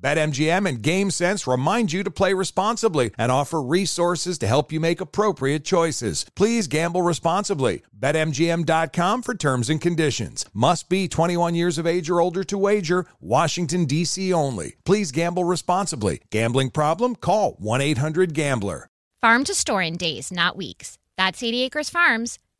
BetMGM and GameSense remind you to play responsibly and offer resources to help you make appropriate choices. Please gamble responsibly. BetMGM.com for terms and conditions. Must be 21 years of age or older to wager. Washington, D.C. only. Please gamble responsibly. Gambling problem? Call 1 800 Gambler. Farm to store in days, not weeks. That's 80 Acres Farms.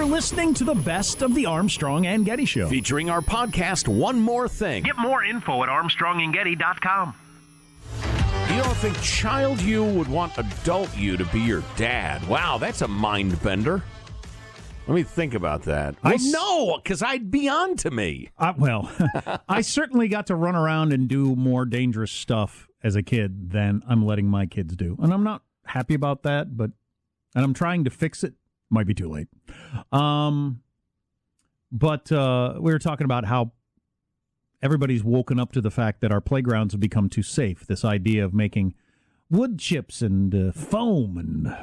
You're listening to the best of the Armstrong and Getty Show. Featuring our podcast, One More Thing. Get more info at armstrongandgetty.com. You don't think child you would want adult you to be your dad? Wow, that's a mind bender. Let me think about that. I Well, s- no, because I'd be on to me. Uh, well, I certainly got to run around and do more dangerous stuff as a kid than I'm letting my kids do. And I'm not happy about that, but and I'm trying to fix it. Might be too late. Um but uh we were talking about how everybody's woken up to the fact that our playgrounds have become too safe. This idea of making wood chips and uh, foam and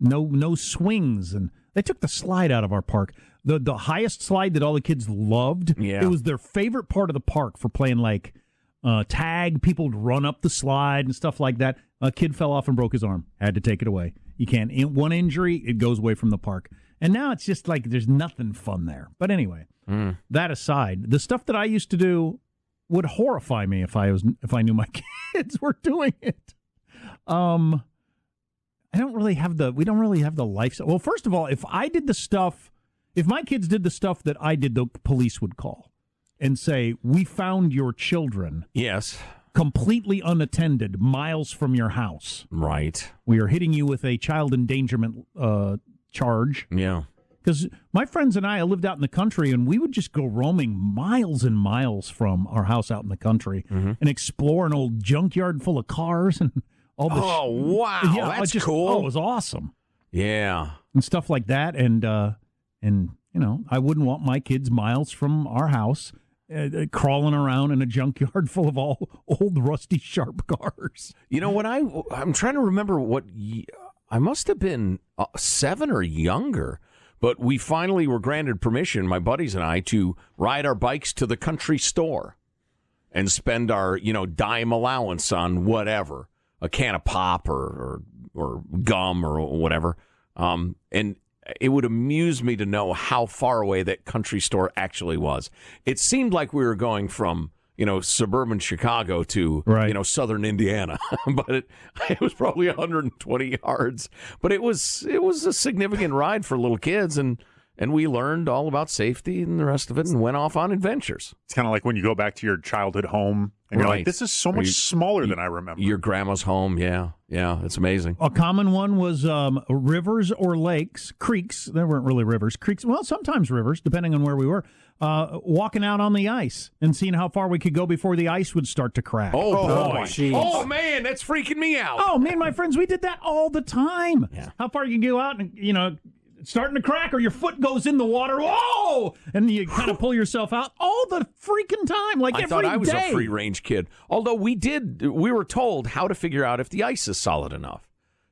no no swings and they took the slide out of our park. The the highest slide that all the kids loved. Yeah. It was their favorite part of the park for playing like uh, tag. People would run up the slide and stuff like that. A kid fell off and broke his arm. Had to take it away. You can't. In one injury, it goes away from the park. And now it's just like there's nothing fun there. But anyway, that aside, the stuff that I used to do would horrify me if I was if I knew my kids were doing it. Um, I don't really have the we don't really have the life. Well, first of all, if I did the stuff, if my kids did the stuff that I did, the police would call and say, "We found your children Yes. Completely unattended, miles from your house. Right. We are hitting you with a child endangerment uh, charge." Yeah. Because my friends and I lived out in the country, and we would just go roaming miles and miles from our house out in the country Mm-hmm. and explore an old junkyard full of cars and all the. Oh, wow. yeah, That's just, cool. Oh, it was awesome Yeah. and stuff like that. And uh, and you know, I wouldn't want my kids miles from our house. Uh, crawling around in a junkyard full of all old rusty sharp cars. You know what I I'm trying to remember what ye- I must have been uh, 7 or younger. But we finally were granted permission, my buddies and I, to ride our bikes to the country store and spend our, you know, dime allowance on whatever, a can of pop or or, or gum or whatever. Um, and it would amuse me to know how far away that country store actually was. It seemed like we were going from you know suburban Chicago to Right. you know southern Indiana, but it, it was probably 120 yards. But it was it was a significant ride for little kids, and and we learned all about safety and the rest of it, and went off on adventures. It's kind of like when you go back to your childhood home and you're like, this is so much you- smaller than I remember. Your grandma's home, yeah, yeah, it's amazing. A common one was um, rivers or lakes, creeks. There weren't really rivers, creeks. Well, sometimes rivers, depending on where we were. Uh, walking out on the ice and seeing how far we could go before the ice would start to crack. Oh, boy! jeez. Oh man, that's freaking me out. Oh, me and my friends, we did that all the time. Yeah. How far you can go out and, you know, it's starting to crack or your foot goes in the water. Whoa! And you kind of pull yourself out all the freaking time. Like I every thought I was day. a free range kid. Although we did, we were told how to figure out if the ice is solid enough,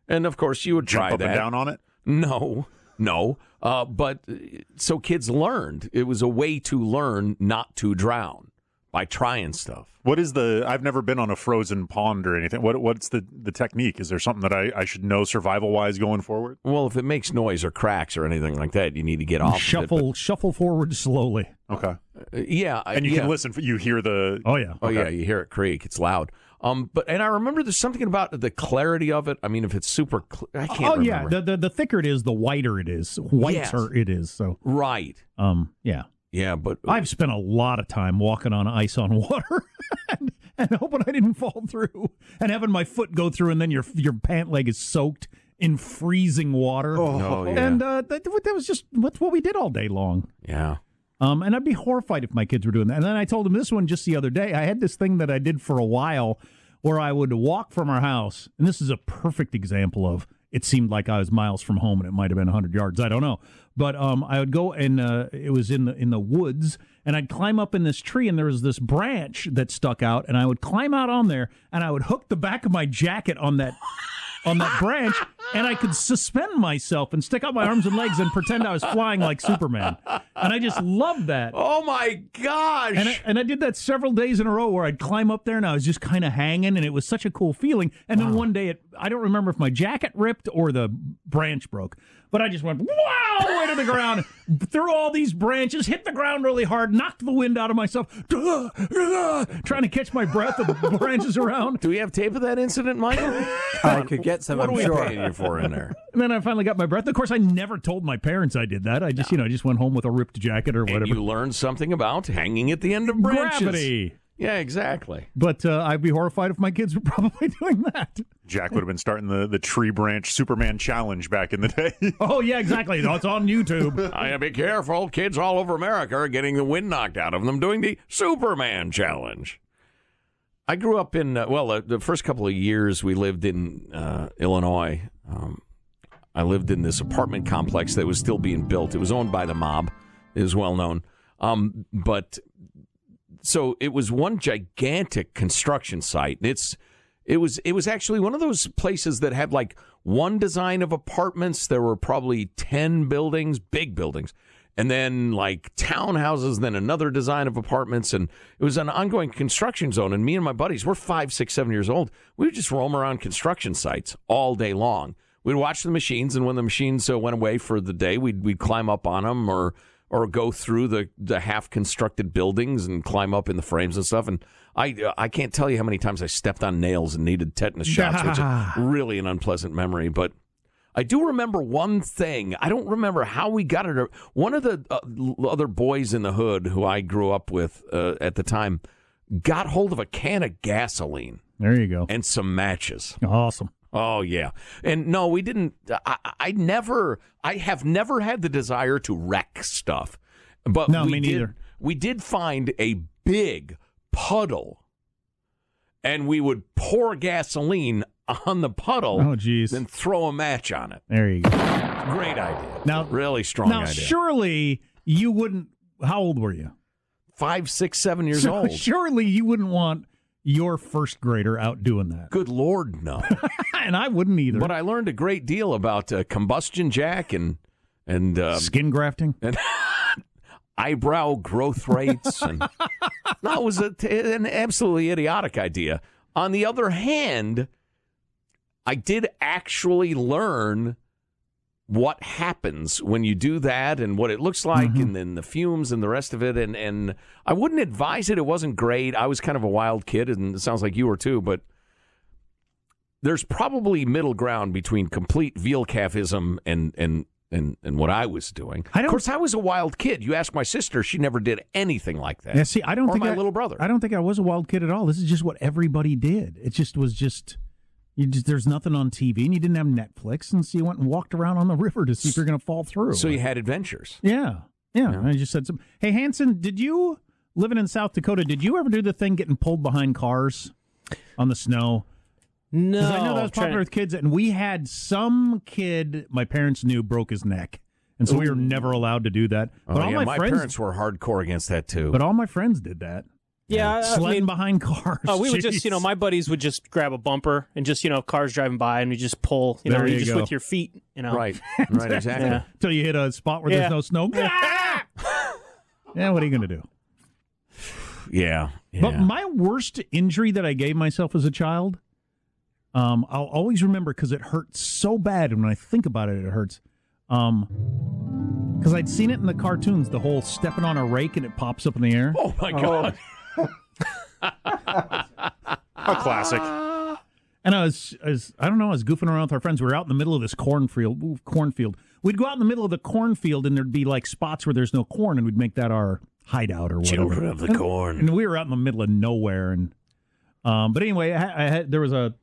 and of course you would try Jump try up that. and down on it. No, no. Uh, but uh, so kids learned. It was a way to learn not to drown by trying stuff. What is the? I've never been on a frozen pond or anything. What What's the the technique? Is there something that I, I should know survival wise going forward? Well, if it makes noise or cracks or anything like that, you need to get off. of it. Shuffle, shuffle forward slowly. Okay, uh, yeah, and you yeah. can listen. For, you hear the. Oh, yeah. Oh Okay. yeah, you hear it creak. It's loud. Um, but and I remember there's something about the clarity of it. I mean, if it's super, cl- I can't. Oh, yeah. The, the, the thicker it is, the whiter it is. Whiter it is. So, right. um, yeah. Yeah, but I've spent a lot of time walking on ice on water and, and hoping I didn't fall through and having my foot go through and then your your pant leg is soaked in freezing water. Oh, yeah. And uh, that, that was just that's what we did all day long. yeah. Um, and I'd be horrified if my kids were doing that. And then I told them this one just the other day. I had this thing that I did for a while where I would walk from our house, and this is a perfect example of it seemed like I was miles from home, and it might have been 100 yards. I don't know, but um, I would go and uh, it was in the in the woods, and I'd climb up in this tree, and there was this branch that stuck out, and I would climb out on there, and I would hook the back of my jacket on that. On that branch, and I could suspend myself and stick out my arms and legs and pretend I was flying like Superman. And I just loved that. Oh my gosh. And I, and I did that several days in a row where I'd climb up there and I was just kind of hanging, and it was such a cool feeling. And then one day, it, I don't remember if my jacket ripped or the branch broke, but I just went wow way to the ground, through all these branches, hit the ground really hard, knocked the wind out of myself, trying to catch my breath of the branches around. Do we have tape of that incident, Michael? I could get some, what I'm we sure. Paying you for in there? And then I finally got my breath. Of course, I never told my parents I did that. I just, you know, I just went home with a ripped jacket or And whatever. you learned something about hanging at the end of branches. Gravity. Yeah, exactly. But uh, I'd be horrified if my kids were probably doing that. Jack would have been starting the, the tree branch Superman challenge back in the day. Oh yeah, exactly. It's on YouTube. I be careful. Kids all over America are getting the wind knocked out of them doing the Superman challenge. I grew up in uh, well, uh, the first couple of years we lived in uh, Illinois. Um, I lived in this apartment complex that was still being built. It was owned by the mob. Was well known. Um, but so it was one gigantic construction site. It's it was it was actually one of those places that had like one design of apartments. There were probably ten buildings, big buildings, and then like townhouses, then another design of apartments, and it was an ongoing construction zone. And me and my buddies, we're five, six, seven years old. We would just roam around construction sites all day long. We'd watch the machines, and when the machines uh, went away for the day, we'd we'd climb up on them or or go through the, the half constructed buildings and climb up in the frames and stuff. And I I can't tell you how many times I stepped on nails and needed tetanus shots, which is really an unpleasant memory. But I do remember one thing. I don't remember how we got it. One of the uh, other boys in the hood who I grew up with uh, at the time got hold of a can of gasoline There you go. and some matches. Awesome. Oh yeah, and no, we didn't. I, I never. I have never had the desire to wreck stuff, but No, we me did, neither. We did find a big puddle, and we would pour gasoline on the puddle. Oh, geez. Then throw a match on it. There you go. Great idea. Now- really strong now, idea. surely you wouldn't. How old were you? Five, six, seven years So old. Surely you wouldn't want your first grader out doing that. Good lord, no. and I wouldn't either. but I learned a great deal about uh, combustion jack and and uh, Skin grafting? and eyebrow growth rates and it was a, an absolutely idiotic idea. On the other hand, I did actually learn what happens when you do that and what it looks like mm-hmm. and then the fumes and the rest of it and and I wouldn't advise it it wasn't great. I was kind of a wild kid and it sounds like you were too, but there's probably middle ground between complete veal calfism and and and, and what I was doing. I of course, I was a wild kid. You ask my sister, she never did anything like that. Yeah, see, I don't or think my I- little brother. I don't think I was a wild kid at all. This is just what everybody did. It just was just you just there's nothing on TV and you didn't have Netflix and so you went and walked around on the river to see if you're going to fall through. So you had adventures. yeah, yeah. I just said some. Hey Hanson, did you living in South Dakota? Did you ever do the thing getting pulled behind cars on the snow? No, 'Cause I know that was popular with kids, and we had some kid my parents knew broke his neck, and so we were never allowed to do that. But Oh, all yeah, my, my friends, parents were hardcore against that too. but all my friends did that. Yeah, I- I sledding mean- behind cars. Oh, we would just, you know, my buddies would just grab a bumper and just, you know, cars driving by and we just pull, you know, There you you just go. with your feet, you know. right, right, exactly. Yeah. till you hit a spot where Yeah. there's no snow. yeah, what are you going to do? Yeah, yeah. But my worst injury that I gave myself as a child, um, I'll always remember because it hurts so bad, and when I think about it, it hurts. Um, because I'd seen it in the cartoons, the whole stepping on a rake and it pops up in the air. oh my god. A classic. And I was, I was, I don't know, I was goofing around with our friends. We were out in the middle of this cornfield. Cornfield. We'd go out in the middle of the cornfield, and there'd be like spots where there's no corn, and we'd make that our hideout or whatever. Children of the And- corn. And we were out in the middle of nowhere, and um, but anyway, I, I had there was a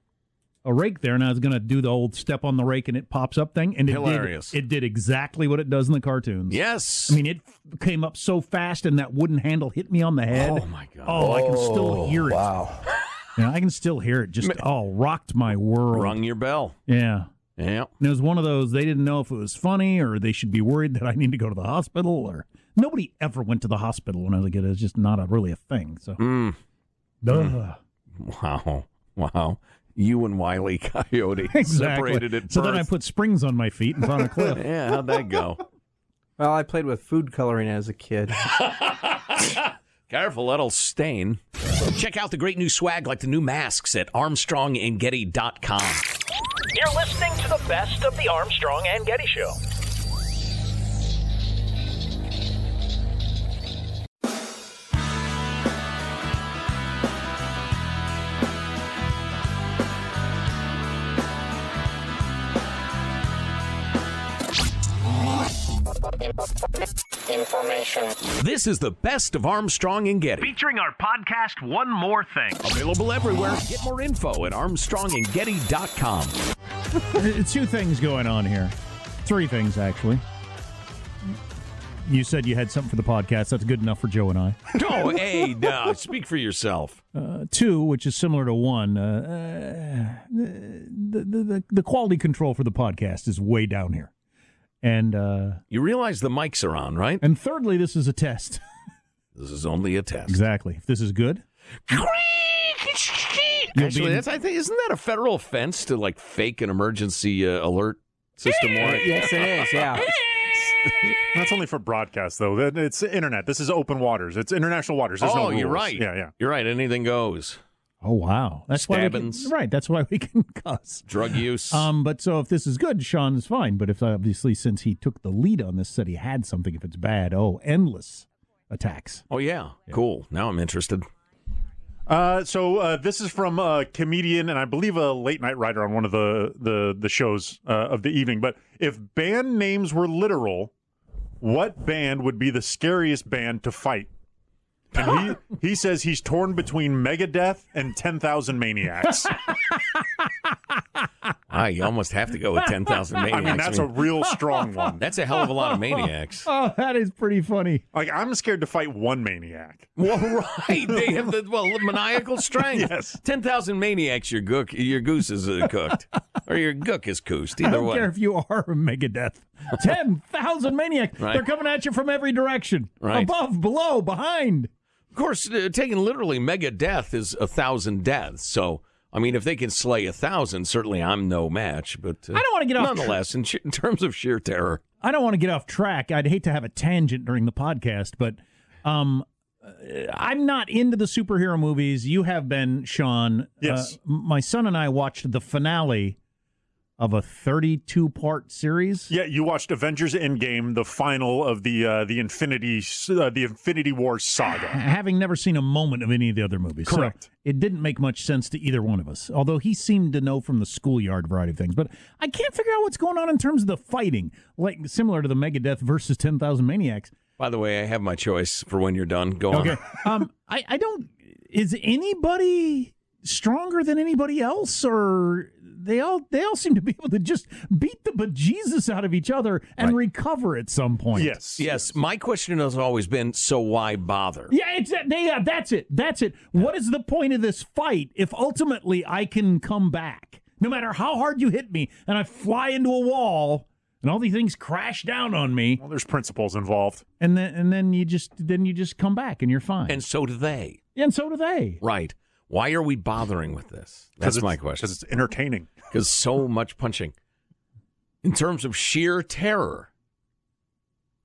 a rake there, and I was going to do the old step on the rake and it pops up thing, and it Hilarious. did. It did exactly what it does in the cartoons. Yes. I mean, it came up so fast, and that wooden handle hit me on the head. Oh, my God. Oh, I can still hear it. Wow. Yeah, I can still hear it. Just oh, rocked my world. rung your bell. Yeah. Yeah. And it was one of those they didn't know if it was funny or they should be worried that I need to go to the hospital or nobody ever went to the hospital when I was a kid. It was just not a, really a thing. So Mm. Duh. Wow. Wow. You and Wiley Coyote exactly. separated at so then I put springs on my feet and found a cliff. Yeah, how'd that go? Well, I played with food coloring as a kid. Careful, that'll stain. Check out the great new swag like the new masks at armstrongandgetty.com. You're listening to the best of the Armstrong and Getty Show. This is the best of Armstrong and Getty. Featuring our podcast, One More Thing. Available everywhere. Get more info at armstrongandgetty.com. Two things going on here. Three things, actually. You said you had something for the podcast. That's good enough for Joe and I. Oh, hey, no, speak for yourself. Uh, two, which is similar to one, uh, uh, the, the, the, the quality control for the podcast is way down here. And uh, You realize the mics are on, right? and thirdly, this is a test. This is only a test. exactly. If this is good, You'll Actually, that's, I think, isn't that a federal offense to like fake an emergency uh, alert system? Or yes, it is. Yeah. That's only for broadcast, though. It's internet. This is open waters. It's international waters. There's no oh, you're right. Yeah, yeah. You're right. Anything goes. Oh wow, that's why we can, right. That's why we can cuss. Drug use. Um, but so if this is good, Sean is fine. But if obviously since he took the lead on this, said he had something. If it's bad, oh, endless attacks. oh yeah. cool. Now I'm interested. Uh, so uh, this is from a comedian and I believe a late night writer on one of the the the shows uh, of the evening. But if band names were literal, what band would be the scariest band to fight? And he he says he's torn between Megadeth and Ten Thousand Maniacs. Ah, you almost have to go with ten thousand maniacs. I maniacs. mean, that's a real strong one. that's a hell of a lot of maniacs. Oh, that is pretty funny. Like I'm scared to fight one maniac. well, right. They have the well maniacal strength. Yes. Ten thousand maniacs. Your gook, your goose is uh, cooked, or your gook is coosed. Either way. I Either don't way. care if you are a Megadeth. Ten thousand maniacs. Right. They're coming at you from every direction. Right. Above, below, behind. Of course, uh, taken literally, mega death is a thousand deaths. So, I mean, if they can slay a thousand, certainly I'm no match. But uh, I don't wanna get off Nonetheless, in, sh- in terms of sheer terror, I don't want to get off track. I'd hate to have a tangent during the podcast, but um, uh, I'm not into the superhero movies. You have been, Sean. Yes. Uh, my son and I watched the finale of a 32 part series. Yeah, you watched Avengers Endgame, the final of the uh, the Infinity uh, the Infinity War saga. Having never seen a moment of any of the other movies. So Correct. it didn't make much sense to either one of us, although he seemed to know from the schoolyard variety of things. But I can't figure out what's going on in terms of the fighting, like similar to the Megadeth versus 10,000 Maniacs. By the way, I have my choice for when you're done. Go Okay. on. um, I, I don't. Is anybody stronger than anybody else, or they all they all seem to be able to just beat the bejesus out of each other and Right. recover at some point? Yes. Yes, my question has always been so why bother? Yeah, it's yeah, that's it. That's it. What is the point of this fight if ultimately I can come back? No matter how hard you hit me and I fly into a wall and all these things crash down on me Well, there's principles involved. and then and then you just then you just come back and you're fine. And so do they. and so do they. Right. Why are we bothering with this? That's my question. Because it's entertaining. Because so much punching. In terms of sheer terror,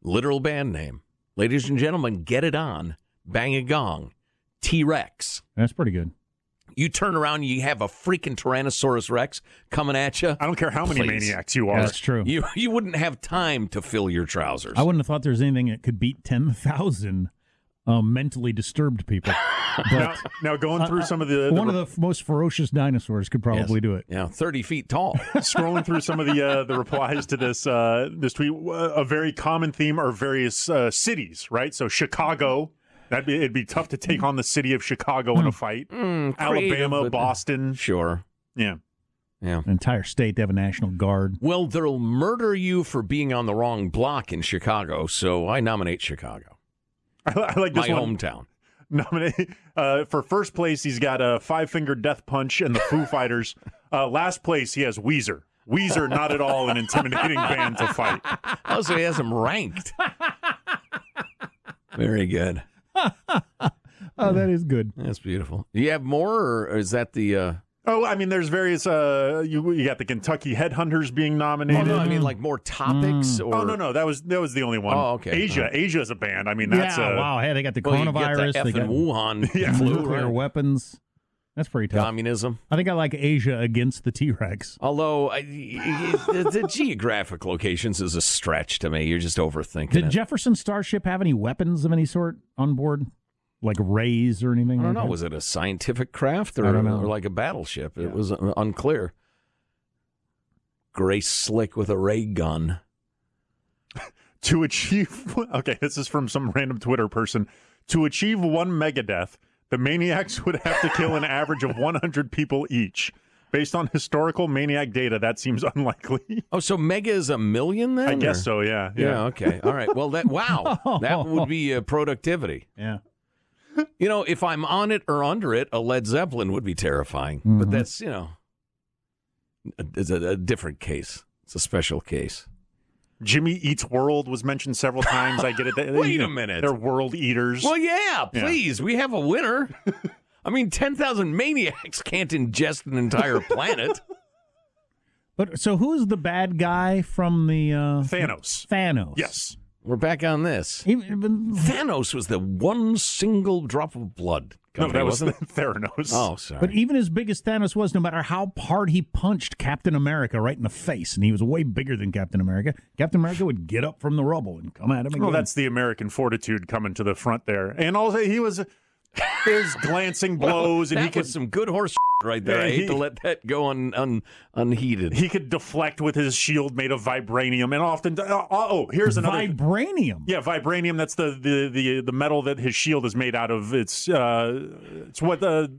literal band name. Ladies and gentlemen, get it on. Bang a gong. T Rex. That's pretty good. You turn around, you have a freaking Tyrannosaurus Rex coming at you. I don't care how many Please. maniacs you are. That's true. You you wouldn't have time to fill your trousers. I wouldn't have thought there was anything that could beat 10,000 um, mentally disturbed people. now, But now going through some of the, the one of the f- most ferocious dinosaurs could probably Yes. do it. Yeah, thirty feet tall. scrolling through some of the uh, the replies to this uh, this tweet, uh, a very common theme are various uh, cities, right? So Chicago, that be it'd be tough to take on the city of Chicago in a fight. Mm, Alabama, but- Boston, Sure. yeah. Yeah. An entire state, they have a national guard. Well, they'll murder you for being on the wrong block in Chicago, so I nominate Chicago, I, I like this my one. hometown. Nominate uh, for first place. He's got a five finger death punch and the Foo Fighters. Uh, last place, he has Weezer. Weezer, not at all an intimidating band to fight. Oh, so he has them ranked. Very good. Oh, that is good. That's beautiful. Do you have more, or is that the? Uh... Oh, I mean, there's various. Uh, you you got the Kentucky Headhunters being Oh, nominated. no, I mean like more topics. Or... Oh no, no, that was that was the only one. Oh, okay. Asia, All right. Asia is a band. I mean, that's yeah, uh, wow. Hey, they got the Well, coronavirus. get the they got Wuhan Yeah. flu, nuclear right? weapons. That's pretty tough. communism. I think I like Asia against the T Rex. Although I, the, the geographic locations is a stretch to me. You're just overthinking Did it. Jefferson Starship have any weapons of any sort on board, like rays or anything? I don't like know. that? Was it a scientific craft or, I don't know. or like a battleship? It was uh, unclear. Grace Slick with a ray gun. to achieve. Okay, this is from some random Twitter person. To achieve one megadeath, the maniacs would have to kill an average of 100 people each. Based on historical maniac data, that seems unlikely. Oh, so Mega is a million then? I guess or- so. Yeah. Yeah. Okay. All right. Well, that wow, that would be uh, productivity. Yeah. You know, if I'm on it or under it, a Led Zeppelin would be terrifying. Mm-hmm. But that's you know, it's a, a different case. It's a special case. Jimmy Eats World was mentioned several times. I get it. They- Wait a minute. They're world eaters. Well, yeah. Yeah. Please, we have a winner. I mean, ten thousand maniacs can't ingest an entire planet. But so who's the bad guy from the uh, Thanos. Thanos? Yes. We're back on this. Even- even- Thanos was the one single drop of blood. No, that was wasn't it? Theranos. Oh, sorry. But even as big as Thanos was, no matter how hard he punched Captain America right in the face, and he was way bigger than Captain America, Captain America would get up from the rubble and come at him again. Well, that's the American fortitude coming to the front there. And also, he was there's glancing blows, and that he could was some good horse right there. Yeah, I hate he- to let that go un, un, unheeded. he could deflect with his shield made of vibranium, and often oh, oh here's another vibranium. yeah vibranium. That's the, the the the metal that his shield is made out of. It's uh it's what the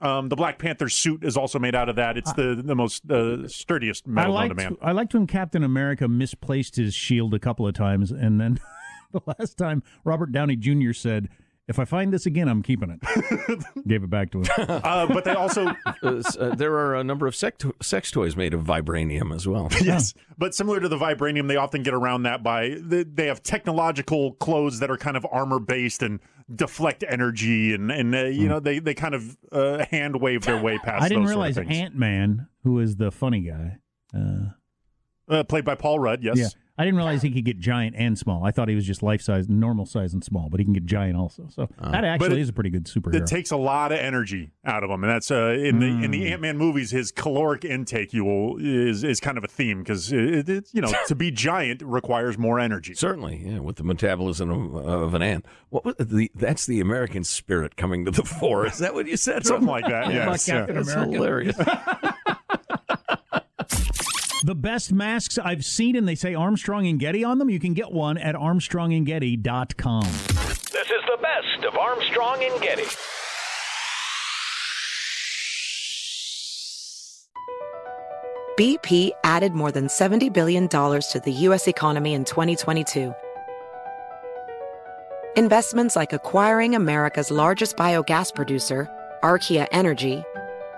um, the Black Panther suit is also made out of that. It's the the most uh, sturdiest I metal known to man. I liked when Captain America misplaced his shield a couple of times, and then the last time Robert Downey Jr. said, "If I find this again, I'm keeping it." Gave it back to him. Uh, but they also Uh, uh, there are a number of sex, to- sex toys made of vibranium as well. Yes, but similar to the vibranium, they often get around that by they, they have technological clothes that are kind of armor based and deflect energy, and and uh, you know they they kind of uh, hand wave their way past. I didn't those sort of realize. Ant Man, who is the funny guy, uh, uh, played by Paul Rudd. Yes, yeah, I didn't realize he could get giant and small. I thought he was just life size, normal size, and small, but he can get giant also. So that actually it- is a pretty good superhero. It takes a lot of energy out of him, and that's uh, in the in the Ant Man movies. His caloric intake you will is is kind of a theme because it, it, you know to be giant requires more energy. Certainly, yeah, with the metabolism of, of an ant. What was the? That's the American spirit coming to the fore. Is that what you said? Something like that. Yes. yeah. That's hilarious. the best masks I've seen, and they say Armstrong and Getty on them. You can get one at armstrongandgetty.com. This is the best of Armstrong and Getty. BP added more than $70 billion to the U.S. economy in 2022. Investments like acquiring America's largest biogas producer, Archaea Energy,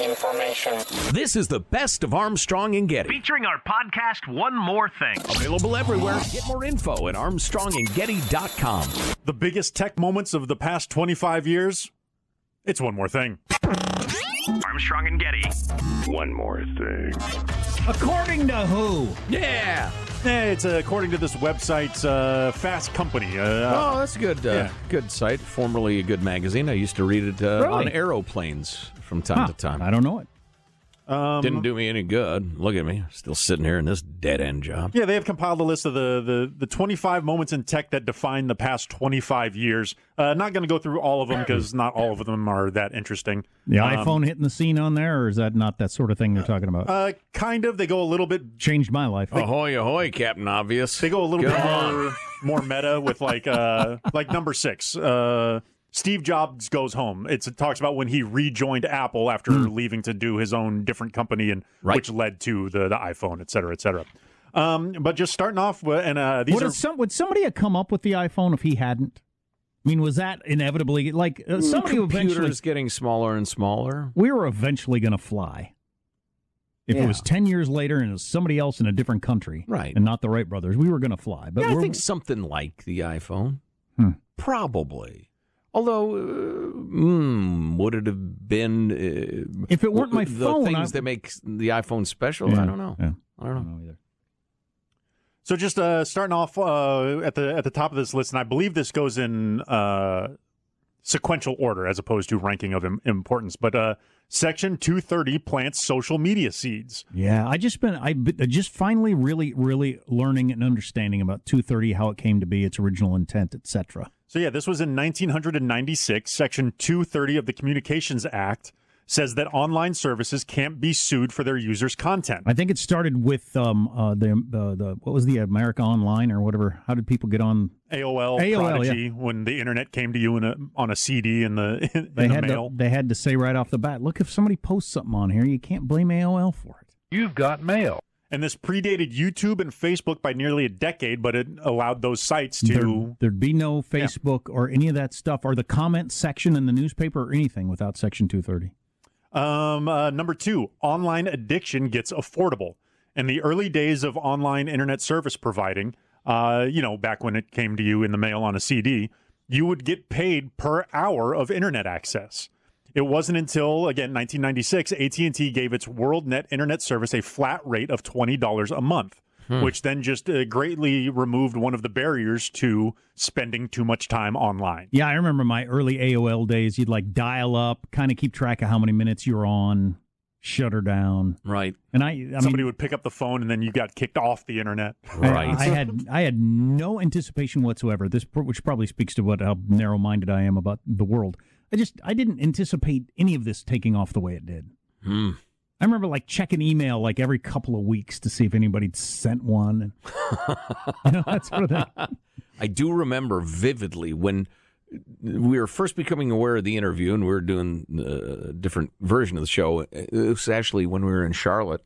Information. This is the best of Armstrong and Getty. Featuring our podcast, One More Thing. Available everywhere. Get more info at armstrongandgetty.com. The biggest tech moments of the past 25 years? It's one more thing. Armstrong and Getty. One more thing. According to who? Yeah. Eh, it's uh, according to this website, uh, Fast Company. Uh, Oh, that's a good, uh, Yeah. good site. Formerly a good magazine. I used to read it uh, Really? on aeroplanes from time Huh, to time. I don't know it. Um, Didn't do me any good. Look at me, still sitting here in this dead end job. Yeah, they have compiled a list of the, the, the 25 moments in tech that define the past 25 years. Uh, not going to go through all of them because not all of them are that interesting. The Um, iPhone hitting the scene on there, or is that not that sort of thing they're talking about? Uh, kind of. They go a little bit. Changed my life. Ahoy, ahoy, Captain Obvious. They go a little Go bit on. more, more meta with like uh, like number six. Uh, Steve Jobs goes home. It's, it talks about when he rejoined Apple after leaving to do his own different company, and. Right. which led to the, the iPhone, et cetera, et cetera. Um, but just starting off, with, and uh, these would, are some, would somebody have come up with the iPhone if he hadn't? I mean, was that inevitably like uh, somebody eventually? Computers getting smaller and smaller. We were eventually going to fly. If it was ten years later and it was somebody else in a different country, Right. and not the Wright brothers, we were going to fly. But yeah, I think something like the iPhone. Hmm. Probably. Although, uh, mm, would it have been uh, If it weren't my the phone, things I- that make the iPhone special? Yeah, I don't know. yeah. I don't know. know either. So just uh, starting off uh, at the at the top of this list, and I believe this goes in uh, sequential order as opposed to ranking of im- importance. But uh, section two thirty plants social media seeds. Yeah, I just been I b- just finally really really learning and understanding about 230, how it came to be, its original intent, etc. So yeah, this was in 1996, section 230 of the Communications Act says that online services can't be sued for their users' content. I think it started with um, uh, the uh, the what was the America Online or whatever. How did people get on? AOL, AOL, Prodigy, when the internet came to you in a, on a CD in the in They the had mail. to, they had to say right off the bat, look, if somebody posts something on here, you can't blame AOL for it. You've got mail. And this predated YouTube and Facebook by nearly a decade, but it allowed those sites to. There, there'd be no Facebook or any of that stuff, or the comment section in the newspaper or anything without Section 230. Um, uh, number two, online addiction gets affordable. In the early days of online internet service providing, uh, you know, back when it came to you in the mail on a CD, you would get paid per hour of internet access. It wasn't until again 1996 AT&T gave its WorldNet internet service a flat rate of $20 a month, which then just uh, greatly removed one of the barriers to spending too much time online. Yeah, I remember my early AOL days. You'd like dial up, kind of keep track of how many minutes you're on, shut her down. Right. And I, I Somebody mean, would pick up the phone and then you got kicked off the internet. I, I had I had no anticipation whatsoever. This, which probably speaks to what how narrow minded I am about the world. I just I didn't anticipate any of this taking off the way it did. Hmm. I remember like checking email like every couple of weeks to see if anybody'd sent one. you know, that sort of thing. I do remember vividly when we were first becoming aware of the interview and we were doing a different version of the show. It was actually when we were in Charlotte.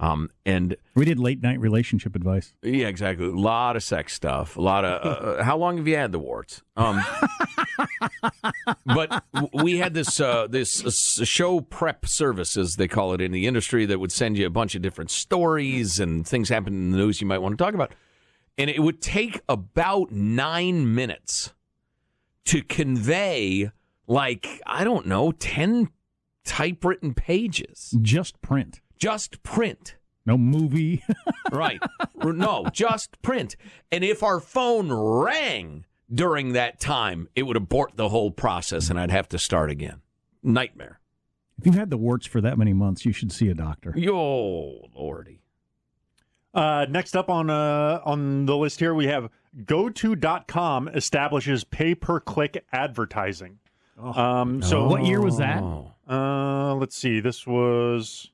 Um, and We did late night relationship advice. yeah, exactly. A lot of sex stuff. A lot of. Uh, how long have you had the warts? Um, but we had this uh, this uh, show prep service, as they call it in the industry, that would send you a bunch of different stories and things happen in the news you might want to talk about. And it would take about nine minutes to convey, like I don't know, ten typewritten pages, Just print, just print. no movie. Right. no, just print. And if our phone rang during that time, it would abort the whole process and I'd have to start again. Nightmare. if you've had the warts for that many months, you should see a doctor. Yo, lordy. Uh, next up on uh, on the list here, we have GoTo.com establishes pay per click advertising. Um, so What year was that? Oh. Uh, let's see. This was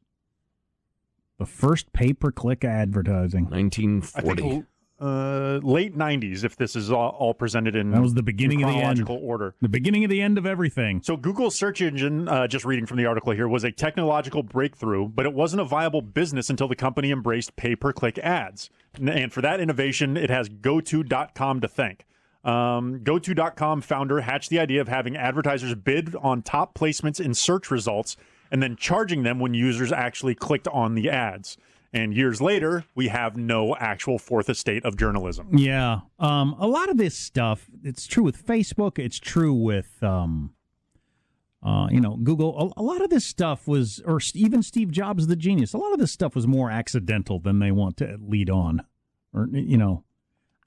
The first pay per click advertising. I 1940. think uh, late '90s. If this is all, all presented in That was the beginning in of the end. order. The beginning of the end of everything. So Google's search engine, uh, just reading from the article here, was a technological breakthrough, but it wasn't a viable business until the company embraced pay-per-click ads. And for that innovation, it has GoTo.com to thank. Um, GoTo.com founder hatched the idea of having advertisers bid on top placements in search results and then charging them when users actually clicked on the ads. And years later, we have no actual fourth estate of journalism. Yeah. Um, a lot of this stuff, it's true with Facebook, it's true with, um, uh, you know, Google. A, a lot of this stuff was, or even Steve Jobs, the genius, a lot of this stuff was more accidental than they want to lead on. Or, you know,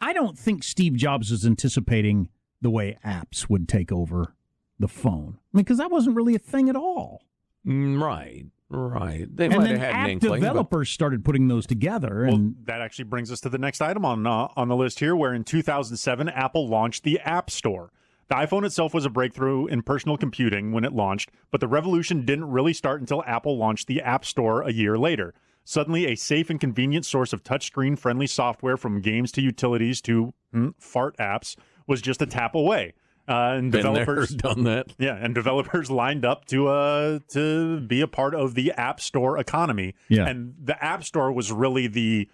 I don't think Steve Jobs was anticipating the way apps would take over the phone. I mean, because that wasn't really a thing at all. Mm, Right. Right. They and might then have had an app inkling. but- developers started putting those together. Well, And that actually brings us to the next item on uh, on the list here, where in 2007 Apple launched the App Store. The iPhone itself was a breakthrough in personal computing when it launched, but the revolution didn't really start until Apple launched the App Store a year later. Suddenly, a safe and convenient source of touchscreen friendly software from games to utilities to mm, fart apps was just a tap away. Uh, and Been there, developers done that. yeah, and developers lined up to uh to be a part of the App Store economy. Yeah. And the App Store was really the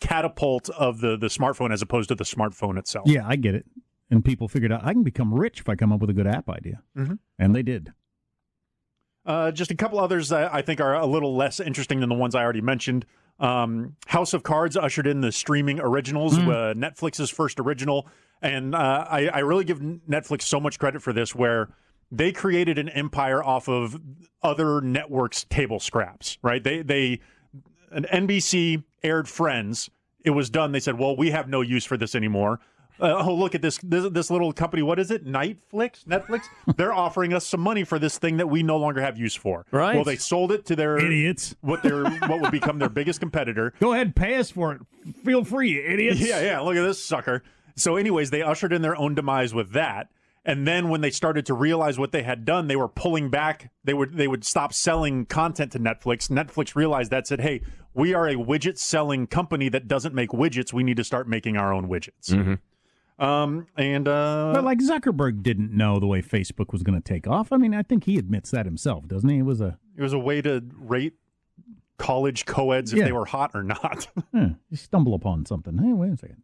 catapult of the the smartphone as opposed to the smartphone itself. yeah, I get it. And people figured out I can become rich if I come up with a good app idea. Mhm. And they did. Uh, just a couple others that I think are a little less interesting than the ones I already mentioned. Um, House of Cards ushered in the streaming originals, uh, Netflix's first original, and uh, I, I really give Netflix so much credit for this, where they created an empire off of other networks' table scraps. Right? They they an NBC aired Friends. It was done. They said, "Well, we have no use for this anymore." Uh, oh, look at this, this this little company. What is it? Netflix. Netflix? They're offering us some money for this thing that we no longer have use for. Right. Well, they sold it to their Idiots. what their what would become their biggest competitor. Go ahead, pay us for it. Feel free, you idiots. Yeah, yeah. Look at this sucker. So, anyways, they ushered in their own demise with that. And then when they started to realize what they had done, they were pulling back. They would they would stop selling content to Netflix. Netflix realized that said, "Hey, we are a widget selling company that doesn't make widgets. We need to start making our own widgets." Um, and uh, But like Zuckerberg didn't know the way Facebook was going to take off. I mean, I think he admits that himself, doesn't he? It was a it was a way to rate college co-eds if Yeah. they were hot or not. eh, you stumble upon something. Hey, wait a second.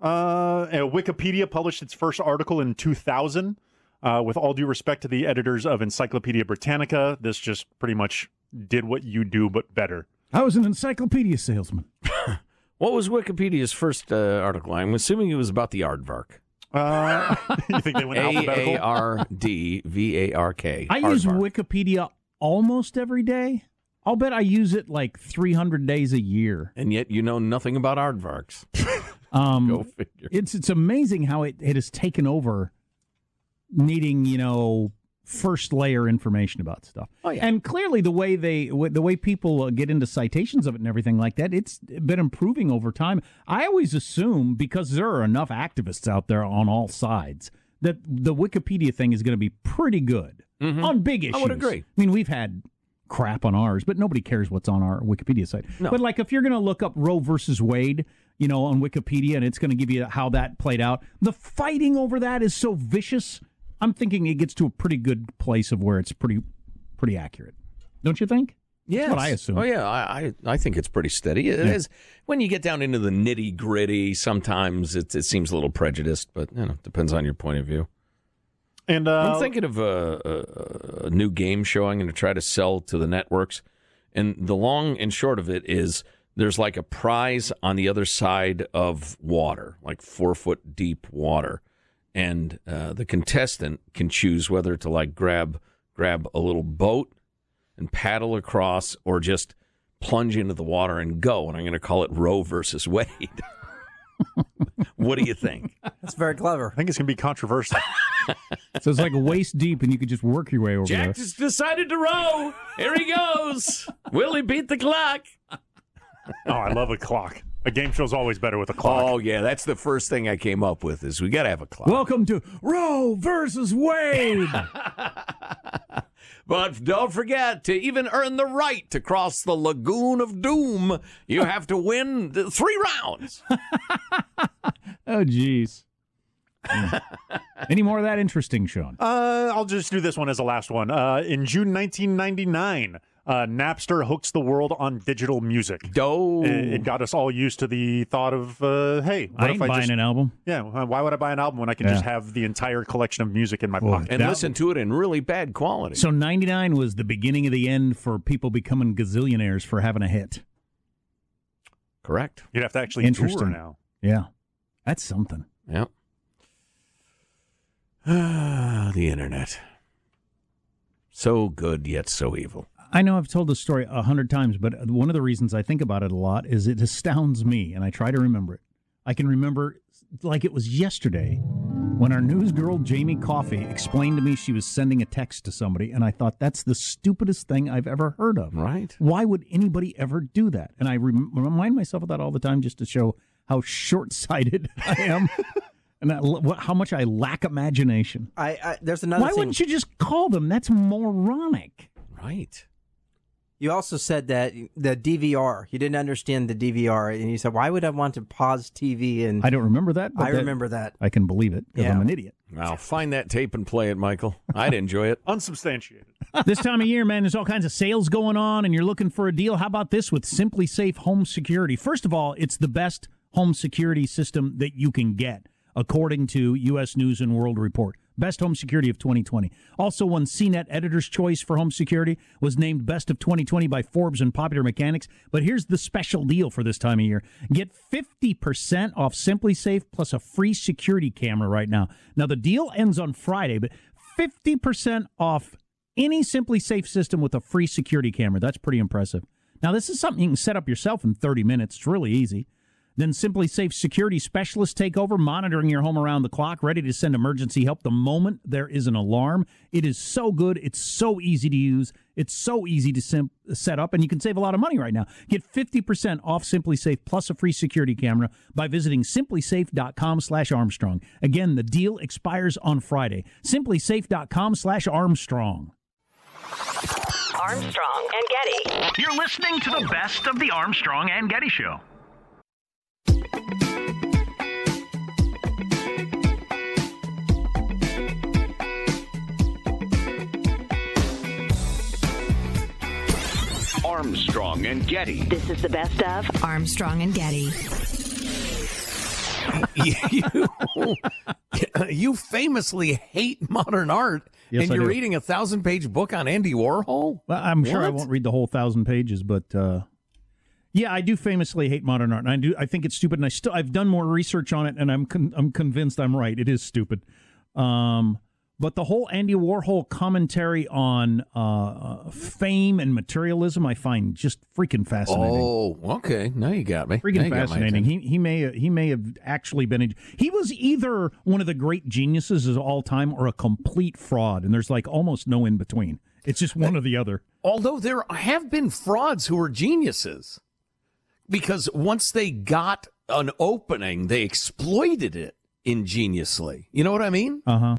Uh, Wikipedia published its first article in 2000. Uh, with all due respect to the editors of Encyclopedia Britannica, this just pretty much did what you do, but better. I was an encyclopedia salesman. What was Wikipedia's first uh, article? I'm assuming it was about the aardvark. Uh, you think they went alphabetical? A R D V A R K. I use. Wikipedia almost every day. I'll bet I use it like 300 days a year. and yet you know nothing about aardvarks. Um, Go figure. It's it's amazing how it, it has taken over needing, you know, first layer information about stuff. Oh, yeah. And clearly the way they the way people uh, get into citations of it and everything like that, it's been improving over time. I always assume because there are enough activists out there on all sides that the Wikipedia thing is going to be pretty good on big issues. Mm-hmm. I would agree. I mean, we've had crap on ours, but nobody cares what's on our Wikipedia site. No. But like if you're going to look up Roe versus Wade, you know, on Wikipedia and it's going to give you how that played out, the fighting over that is so vicious. I'm thinking it gets to a pretty good place of where it's pretty pretty accurate. Don't you think? Yeah, what I assume. Oh yeah, I I, I think it's pretty steady. It is when you get down into the nitty gritty. Sometimes it, it seems a little prejudiced, but you know, depends on your point of view. And uh, I'm thinking of a, a, a new game show I'm going to try to sell to the networks, and the long and short of it is there's like a prize on the other side of water, like four foot deep water, and uh, the contestant can choose whether to like grab grab a little boat and paddle across, or just plunge into the water and go. And I'm going to call it Roe versus Wade. what do you think? That's very clever. I think it's going to be controversial. So it's like waist deep, and you could just work your way over Jack there. has decided to row. Here he goes. Will he beat the clock? oh, I love a clock. A game show's always better with a clock. Oh yeah, that's the first thing I came up with is we got to have a clock. Welcome to Roe versus Wade. but don't forget to even earn the right to cross the lagoon of doom, you have to win the three rounds. oh, jeez. Any more of that interesting, Sean? Uh, I'll just do this one as the last one. Uh, in June 1999, uh, Napster hooks the world on digital music. Doe. It, it got us all used to the thought of, uh, hey, what I if ain't I buying just, an album. yeah, why would I buy an album when I can Yeah. just have the entire collection of music in my Boy. pocket? and That- listen to it in really bad quality. So 99 was the beginning of the end for people becoming gazillionaires for having a hit. Correct. You'd have to actually tour Interesting. now. Yeah. That's something. Yep. Ah, the internet. So good yet so evil. I know I've told this story a hundred times, but one of the reasons I think about it a lot is it astounds me, and I try to remember it. I can remember like it was yesterday when our news girl Jamie Coffey explained to me she was sending a text to somebody, and I thought that's the stupidest thing I've ever heard of. Right. Why would anybody ever do that? And I rem- remind myself of that all the time just to show how short-sighted I am and that, what, how much I lack imagination. I, I there's another Why thing. wouldn't you just call them? That's moronic. Right. You also said that the DVR. You didn't understand the DVR, and you said, "Why would I want to pause TV?" And I don't remember that. But I that- remember that. I can believe it because Yeah. I'm an idiot. Well, find that tape and play it, Michael. I'd enjoy it. Unsubstantiated. this time of year, man, there's all kinds of sales going on, and you're looking for a deal. How about this with SimpliSafe Home Security? First of all, it's the best home security system that you can get, according to U.S. News and World Report. Best home security of 2020. Also won CNET Editor's Choice for Home Security, was named Best of 2020 by Forbes and Popular Mechanics. But here's the special deal for this time of year. Get 50% off SimpliSafe plus a free security camera right now. Now, the deal ends on Friday, but 50% off any SimpliSafe system with a free security camera. That's pretty impressive. Now, this is something you can set up yourself in 30 minutes. It's really easy. Then SimpliSafe security specialists take over, monitoring your home around the clock, ready to send emergency help the moment there is an alarm. It is so good. It's so easy to use. It's so easy to sim- set up, and you can save a lot of money right now. Get 50% off SimpliSafe plus a free security camera by visiting simplisafe.com slash Armstrong. Again, the deal expires on Friday. Simplisafe.com slash Armstrong. Armstrong and Getty. You're listening to the best of the Armstrong and Getty Show. Armstrong and Getty. This is the best of Armstrong and Getty. you, you famously hate modern art, Yes, and I you're do. reading a thousand page book on Andy Warhol? Well, I'm sure I won't read the whole thousand pages, but uh, yeah, I do famously hate modern art, and I do. I think it's stupid, and I still I've done more research on it, and I'm con- I'm convinced I'm right. It is stupid. Um, but the whole Andy Warhol commentary on uh, fame and materialism, I find just freaking fascinating. Oh, okay. Now you got me. Freaking fascinating. He he may he may have actually been a, he was either one of the great geniuses of all time or a complete fraud, and there's like almost no in between. It's just one or the other. Although there have been frauds who are geniuses, because once they got an opening, they exploited it ingeniously. You know what I mean? Uh huh.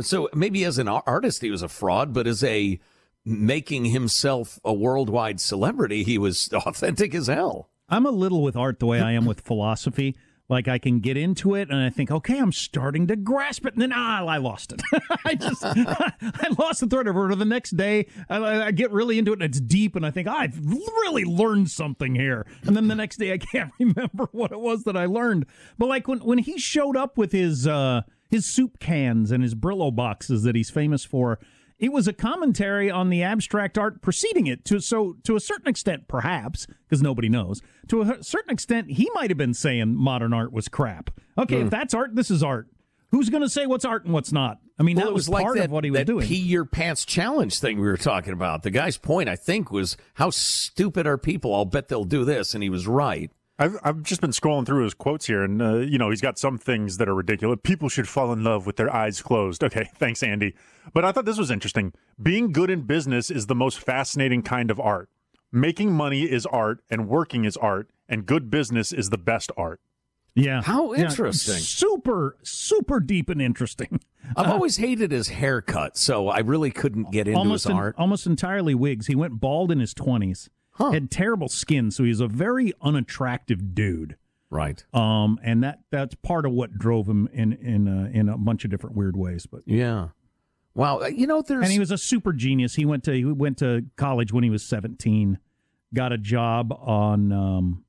So maybe as an artist, he was a fraud, but as a making himself a worldwide celebrity, he was authentic as hell. I'm a little with art the way I am with philosophy. Like I can get into it and I think, okay, I'm starting to grasp it, and then ah, I lost it. I just I lost the thread of it. Or the next day, I, I get really into it and it's deep, and I think I've really learned something here. And then the next day, I can't remember what it was that I learned. But like when when he showed up with his uh, his soup cans and his Brillo boxes that he's famous for, it was a commentary on the abstract art preceding it. To so to a certain extent, perhaps because nobody knows. To a certain extent, he might have been saying modern art was crap. Okay, Hmm. if that's art, this is art. Who's going to say what's art and what's not? I mean, Well, that was, was like part that, of what he was that doing. pee your pants challenge thing we were talking about. The guy's point, I think, was how stupid are people? I'll bet they'll do this, and he was right. I've, I've just been scrolling through his quotes here, and uh, you know he's got some things that are ridiculous. People should fall in love with their eyes closed. Okay, thanks, Andy. But I thought this was interesting. Being good in business is the most fascinating kind of art. Making money is art, and working is art, and good business is the best art. yeah, How Yeah, interesting. super, super deep and interesting. I've always hated his haircut, so I really couldn't get into almost his en- art. almost entirely wigs. He went bald in his twenties. Had terrible skin, so he's a very unattractive dude. Right. Um, and that that's part of what drove him in in uh, in a bunch of different weird ways. But Yeah. Wow. uh, You know, there's. and he was a super genius. He went to he went to college when he was seventeen, got a job on um,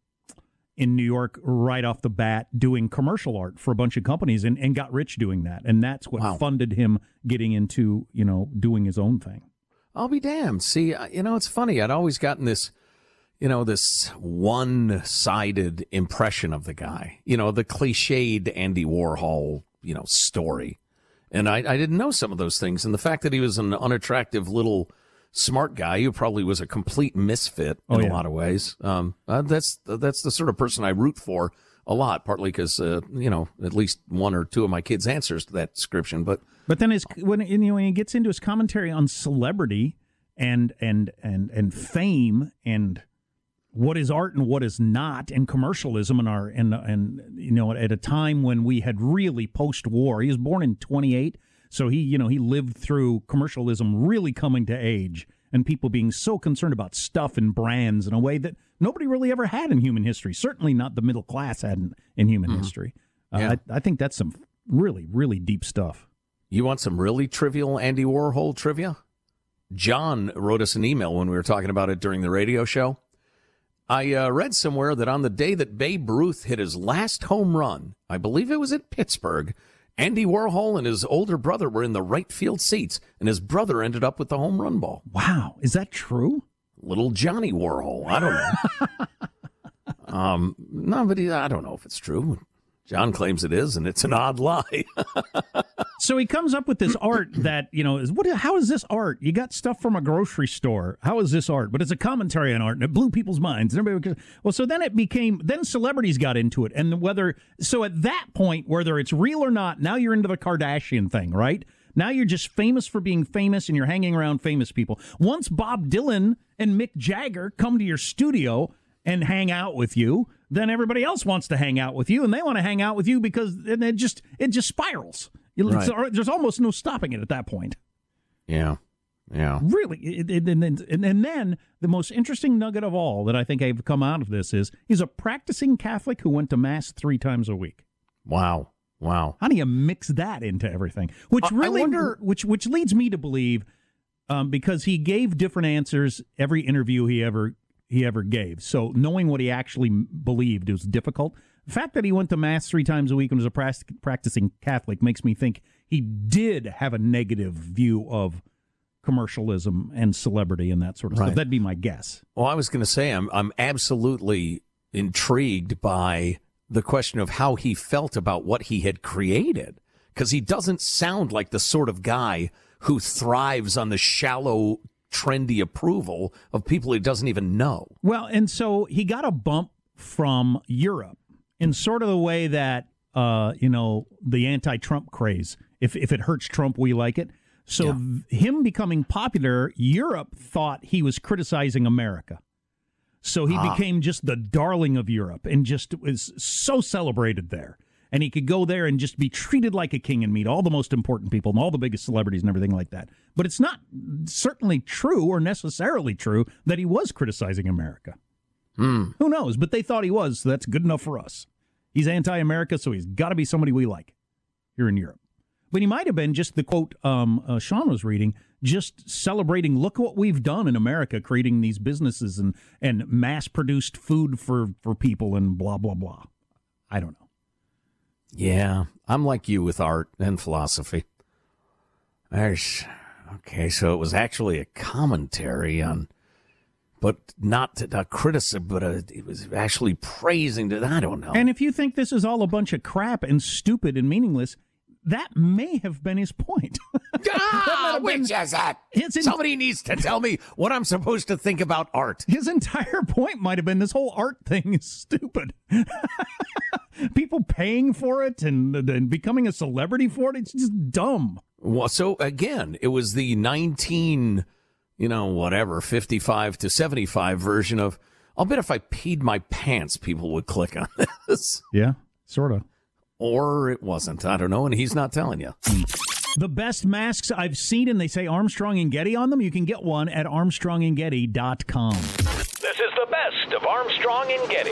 in New York right off the bat doing commercial art for a bunch of companies, and, and got rich doing that. And that's what Wow. funded him getting into you know doing his own thing. I'll be damned. See, uh, you know, it's funny. I'd always gotten this, you know, this one sided impression of the guy, you know, the cliched Andy Warhol, you know, story. And I, I didn't know some of those things. And the fact that he was an unattractive little smart guy who probably was a complete misfit in Oh, a lot of ways. Um, uh, that's, that's the sort of person I root for a lot, partly because, uh, you know, at least one or two of my kids answers to that description. But But then his when you know when he gets into his commentary on celebrity and and and and fame and what is art and what is not and commercialism and our and and you know at a time when we had really post war he was born in 28 so he you know he lived through commercialism really coming to age and people being so concerned about stuff and brands in a way that nobody really ever had in human history certainly not the middle class had in, in human history uh, Yeah. I, I think that's some really really deep stuff You want some really trivial Andy Warhol trivia? John wrote us an email when we were talking about it during the radio show. I uh, read somewhere that on the day that Babe Ruth hit his last home run, I believe it was at Pittsburgh, Andy Warhol and his older brother were in the right field seats, and his brother ended up with the home run ball. Wow, is that true? Little Johnny Warhol. I don't know. um, no, but he, I don't know if it's true. John claims it is, and it's an odd lie. So he comes up with this art that you know is what? How is this art? You got stuff from a grocery store. How is this art? But it's a commentary on art, and it blew people's minds. Everybody, well, so then it became. Then celebrities got into it, and whether so at that point, whether it's real or not, now you're into the Kardashian thing, right? Now you're just famous for being famous, and you're hanging around famous people. Once Bob Dylan and Mick Jagger come to your studio and hang out with you, then everybody else wants to hang out with you, and they want to hang out with you because and it just it just spirals. Right. There's almost no stopping it at that point. Yeah. Yeah. Really, it, it, and, then, and, then the most interesting nugget of all that I think I've come out of this is he's a practicing Catholic who went to mass three times a week. Wow. Wow. How do you mix that into everything? Which really, wonder- which which leads me to believe, um, because he gave different answers every interview he ever he ever gave. So knowing what he actually believed was difficult. The fact that he went to mass three times a week and was a practicing Catholic makes me think he did have a negative view of commercialism and celebrity and that sort of Right. stuff. That'd be my guess. Well, I was going to say I'm I'm absolutely intrigued by the question of how he felt about what he had created because he doesn't sound like the sort of guy who thrives on the shallow trendy approval of people he doesn't even know. Well, and so he got a bump from Europe in sort of the way that uh, you know the anti-Trump craze. If if it hurts Trump, we like it. So th- him becoming popular, Europe thought he was criticizing America. So he Ah. became just the darling of Europe and just was so celebrated there. And he could go there and just be treated like a king and meet all the most important people and all the biggest celebrities and everything like that. But it's not certainly true or necessarily true that he was criticizing America. Hmm. Who knows? But they thought he was, so that's good enough for us. He's anti America, so he's got to be somebody we like here in Europe. But he might have been just the quote um, uh, Sean was reading, just celebrating. Look what we've done in America, creating these businesses and and mass produced food for for people and blah blah blah. I don't know. Yeah, I'm like you with art and philosophy. There's okay, so it was actually a commentary on, but not a criticism, but a, it was actually praising. To, I don't know. And if you think this is all a bunch of crap and stupid and meaningless, that may have been his point. ah, which is that? En- Somebody needs to tell me what I'm supposed to think about art. His entire point might have been this whole art thing is stupid. People paying for it and, and becoming a celebrity for it, it's just dumb. Well, so again, it was the 19, you know, whatever, 55 to 75 version of. I'll bet if I peed my pants, people would click on this. Yeah, sort of. Or it wasn't. I don't know, and he's not telling you. The best masks I've seen, and they say Armstrong and Getty on them. You can get one at armstrongandgetty.com. This is the best of Armstrong and Getty.